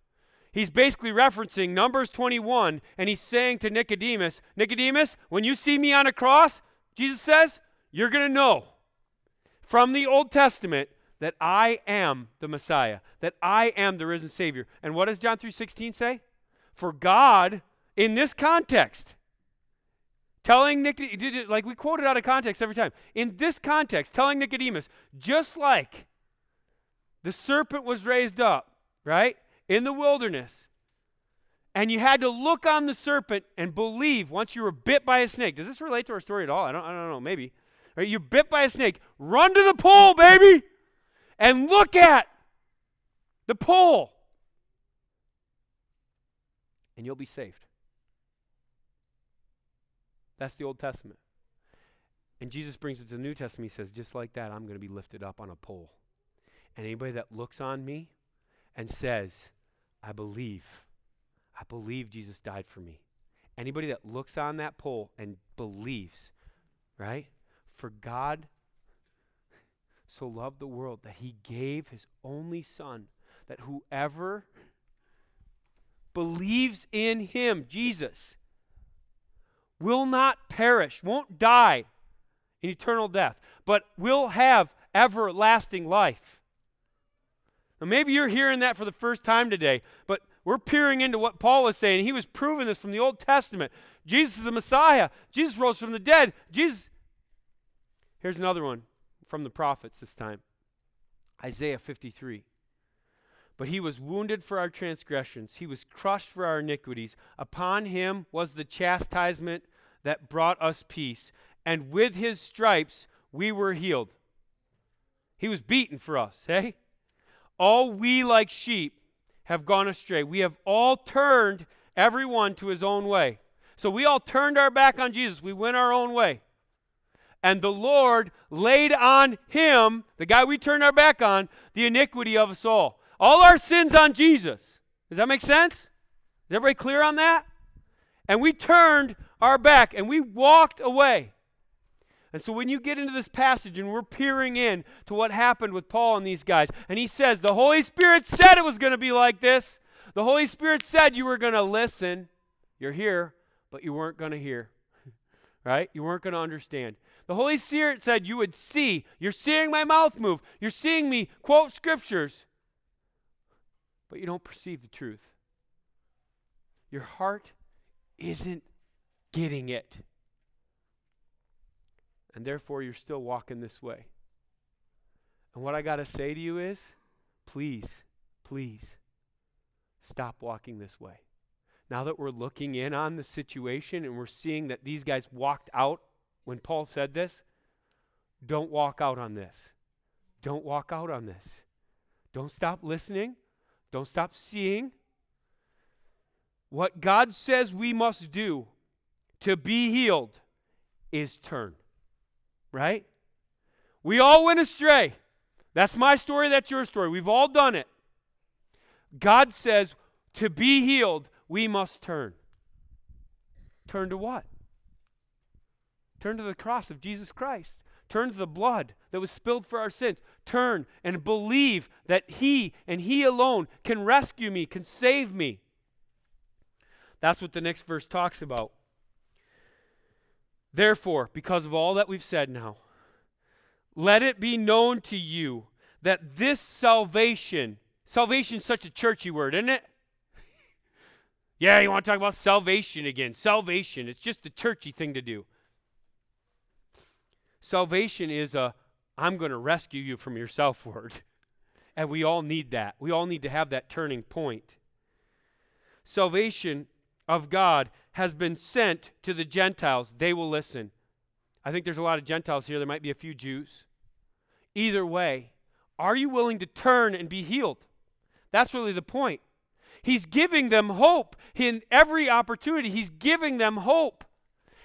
He's basically referencing Numbers 21, and he's saying to Nicodemus, Nicodemus, when you see me on a cross, Jesus says, you're going to know from the Old Testament that I am the Messiah, that I am the risen Savior. And what does John 3:16 say? For God, in this context, telling Nicodemus, like we quote it out of context every time. In this context, telling Nicodemus, just like the serpent was raised up, right, in the wilderness, and you had to look on the serpent and believe once you were bit by a snake. Does this relate to our story at all? I don't, I don't know, maybe. Right, you're bit by a snake. Run to the pole, baby, and look at the pole, and you'll be saved. That's the Old Testament. And Jesus brings it to the New Testament. He says, just like that, I'm going to be lifted up on a pole. And anybody that looks on me and says, I believe, I believe Jesus died for me. Anybody that looks on that pole and believes, right? For God so loved the world that he gave his only Son, that whoever believes in him, Jesus, will not perish, won't die in eternal death, but will have everlasting life. Now, maybe you're hearing that for the first time today, but we're peering into what Paul was saying. He was proving this from the Old Testament. Jesus is the Messiah. Jesus rose from the dead. Jesus. Here's another one from the prophets this time Isaiah 53. But he was wounded for our transgressions, he was crushed for our iniquities. Upon him was the chastisement that brought us peace, and with his stripes we were healed. He was beaten for us, hey? All we like sheep have gone astray. We have all turned everyone to his own way. So we all turned our back on Jesus. We went our own way. And the Lord laid on him, the guy we turned our back on, the iniquity of us all. All our sins on Jesus. Does that make sense? Is everybody clear on that? And we turned our back and we walked away. And so when you get into this passage and we're peering in to what happened with Paul and these guys, and he says, The Holy Spirit said it was going to be like this. The Holy Spirit said you were going to listen. You're here, but you weren't going to hear. Right? You weren't going to understand. The Holy Spirit said you would see. You're seeing my mouth move. You're seeing me quote scriptures, but you don't perceive the truth. Your heart isn't getting it. And therefore, you're still walking this way. And what I got to say to you is please, please stop walking this way. Now that we're looking in on the situation and we're seeing that these guys walked out when Paul said this, don't walk out on this. Don't walk out on this. Don't stop listening. Don't stop seeing. What God says we must do to be healed is turn. Right? We all went astray. That's my story, that's your story. We've all done it. God says to be healed, we must turn. Turn to what? Turn to the cross of Jesus Christ. Turn to the blood that was spilled for our sins. Turn and believe that He and He alone can rescue me, can save me. That's what the next verse talks about. Therefore, because of all that we've said now, let it be known to you that this salvation, salvation is such a churchy word, isn't it? Yeah, you want to talk about salvation again. Salvation, it's just a churchy thing to do. Salvation is a I'm going to rescue you from yourself word. And we all need that. We all need to have that turning point. Salvation of God has been sent to the Gentiles. They will listen. I think there's a lot of Gentiles here. There might be a few Jews. Either way, are you willing to turn and be healed? That's really the point. He's giving them hope in every opportunity. He's giving them hope.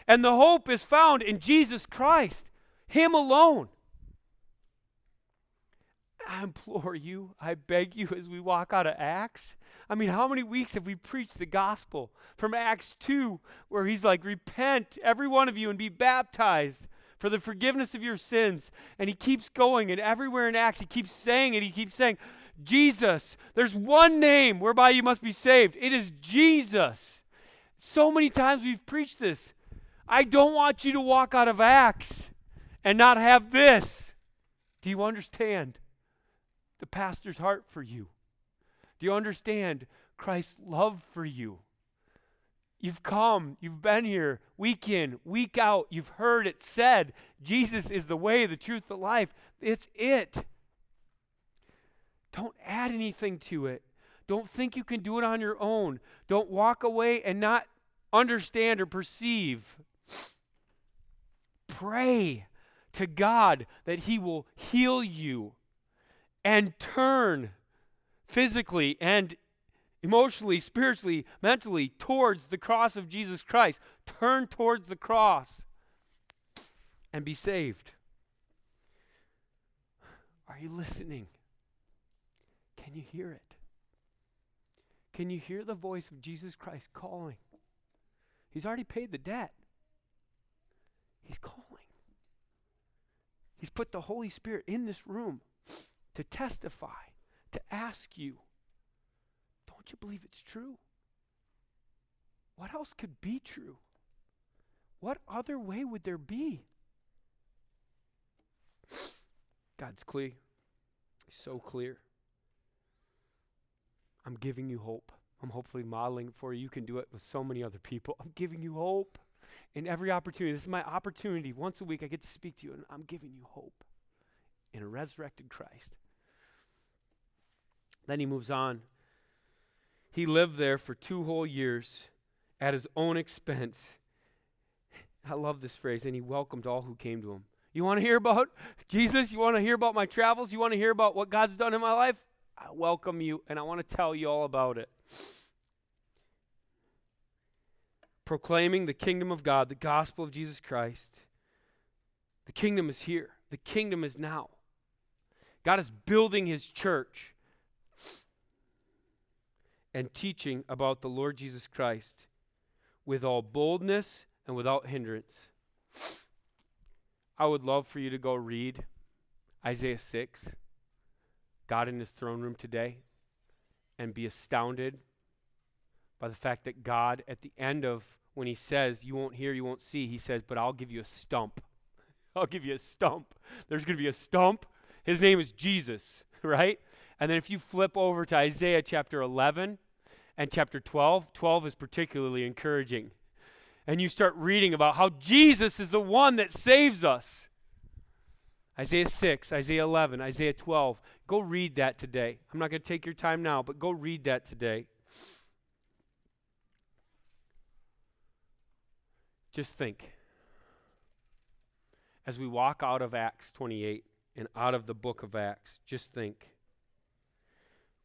And the hope is found in Jesus Christ, Him alone. I implore you, I beg you, as we walk out of Acts. I mean, how many weeks have we preached the gospel from Acts 2, where he's like, Repent, every one of you, and be baptized for the forgiveness of your sins. And he keeps going, and everywhere in Acts, he keeps saying it. He keeps saying, Jesus, there's one name whereby you must be saved. It is Jesus. So many times we've preached this. I don't want you to walk out of Acts and not have this. Do you understand? the pastor's heart for you? Do you understand Christ's love for you? You've come, you've been here week in, week out. You've heard it said Jesus is the way, the truth, the life. It's it. Don't add anything to it. Don't think you can do it on your own. Don't walk away and not understand or perceive. Pray to God that He will heal you and turn physically and emotionally, spiritually, mentally towards the cross of Jesus Christ. Turn towards the cross and be saved. Are you listening? Can you hear it? Can you hear the voice of Jesus Christ calling? He's already paid the debt. He's calling. He's put the Holy Spirit in this room to testify, to ask you, don't you believe it's true? What else could be true? What other way would there be? God's clear. So clear. I'm giving you hope. I'm hopefully modeling for you. You can do it with so many other people. I'm giving you hope in every opportunity. This is my opportunity. Once a week, I get to speak to you, and I'm giving you hope in a resurrected Christ. Then he moves on. He lived there for two whole years at his own expense. I love this phrase, and he welcomed all who came to him. You want to hear about Jesus? You want to hear about my travels? You want to hear about what God's done in my life? I welcome you, and I want to tell you all about it. Proclaiming the kingdom of God, the gospel of Jesus Christ. The kingdom is here, the kingdom is now. God is building his church and teaching about the Lord Jesus Christ with all boldness and without hindrance. I would love for you to go read Isaiah 6, God in his throne room today, and be astounded by the fact that God, at the end of when he says, You won't hear, you won't see, he says, But I'll give you a stump. I'll give you a stump. There's going to be a stump. His name is Jesus, right? And then if you flip over to Isaiah chapter 11, and chapter 12. 12 is particularly encouraging. And you start reading about how Jesus is the one that saves us. Isaiah 6, Isaiah 11, Isaiah 12. Go read that today. I'm not going to take your time now, but go read that today. Just think. As we walk out of Acts 28 and out of the book of Acts, just think.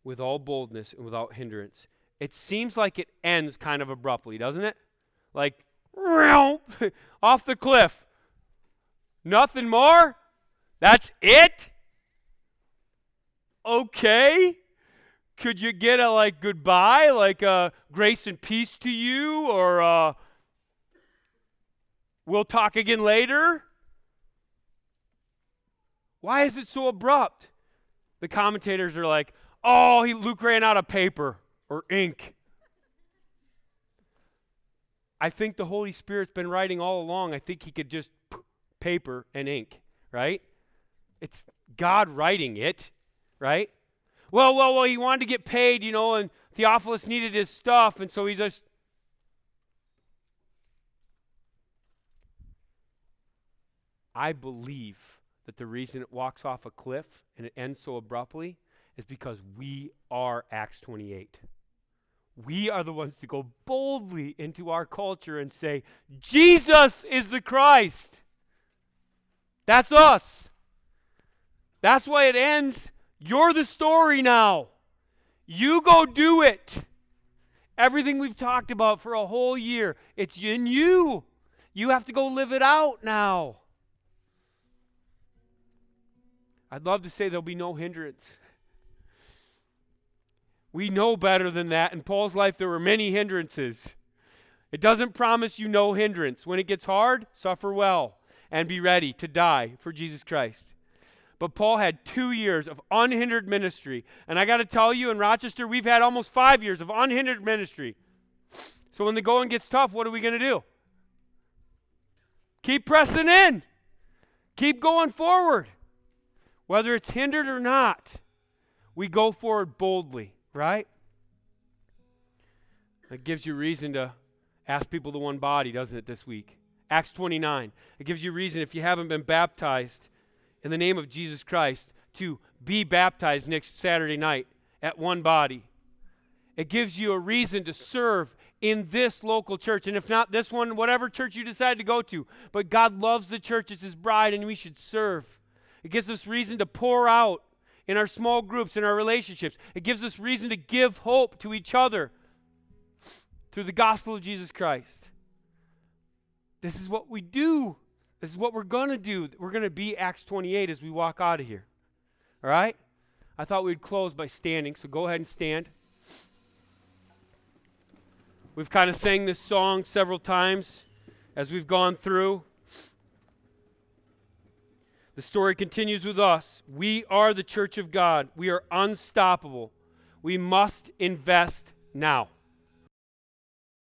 With all boldness and without hindrance it seems like it ends kind of abruptly, doesn't it? Like, off the cliff. Nothing more? That's it? Okay. Could you get a like goodbye, like a grace and peace to you, or uh, we'll talk again later? Why is it so abrupt? The commentators are like, oh, he, Luke ran out of paper or ink. I think the Holy Spirit's been writing all along. I think he could just paper and ink, right? It's God writing it, right? Well, well, well, he wanted to get paid, you know, and Theophilus needed his stuff, and so he just. I believe that the reason it walks off a cliff and it ends so abruptly is because we are Acts 28. We are the ones to go boldly into our culture and say, Jesus is the Christ. That's us. That's why it ends. You're the story now. You go do it. Everything we've talked about for a whole year, it's in you. You have to go live it out now. I'd love to say there'll be no hindrance. We know better than that. In Paul's life, there were many hindrances. It doesn't promise you no hindrance. When it gets hard, suffer well and be ready to die for Jesus Christ. But Paul had two years of unhindered ministry. And I got to tell you, in Rochester, we've had almost five years of unhindered ministry. So when the going gets tough, what are we going to do? Keep pressing in, keep going forward. Whether it's hindered or not, we go forward boldly, right? That gives you reason to ask people to one body, doesn't it, this week? Acts 29. It gives you reason if you haven't been baptized in the name of Jesus Christ to be baptized next Saturday night at one body. It gives you a reason to serve in this local church. And if not this one, whatever church you decide to go to. But God loves the church as his bride, and we should serve. It gives us reason to pour out in our small groups, in our relationships. It gives us reason to give hope to each other through the gospel of Jesus Christ. This is what we do. This is what we're going to do. We're going to be Acts 28 as we walk out of here. All right? I thought we'd close by standing, so go ahead and stand. We've kind of sang this song several times as we've gone through. The story continues with us. We are the church of God. We are unstoppable. We must invest now.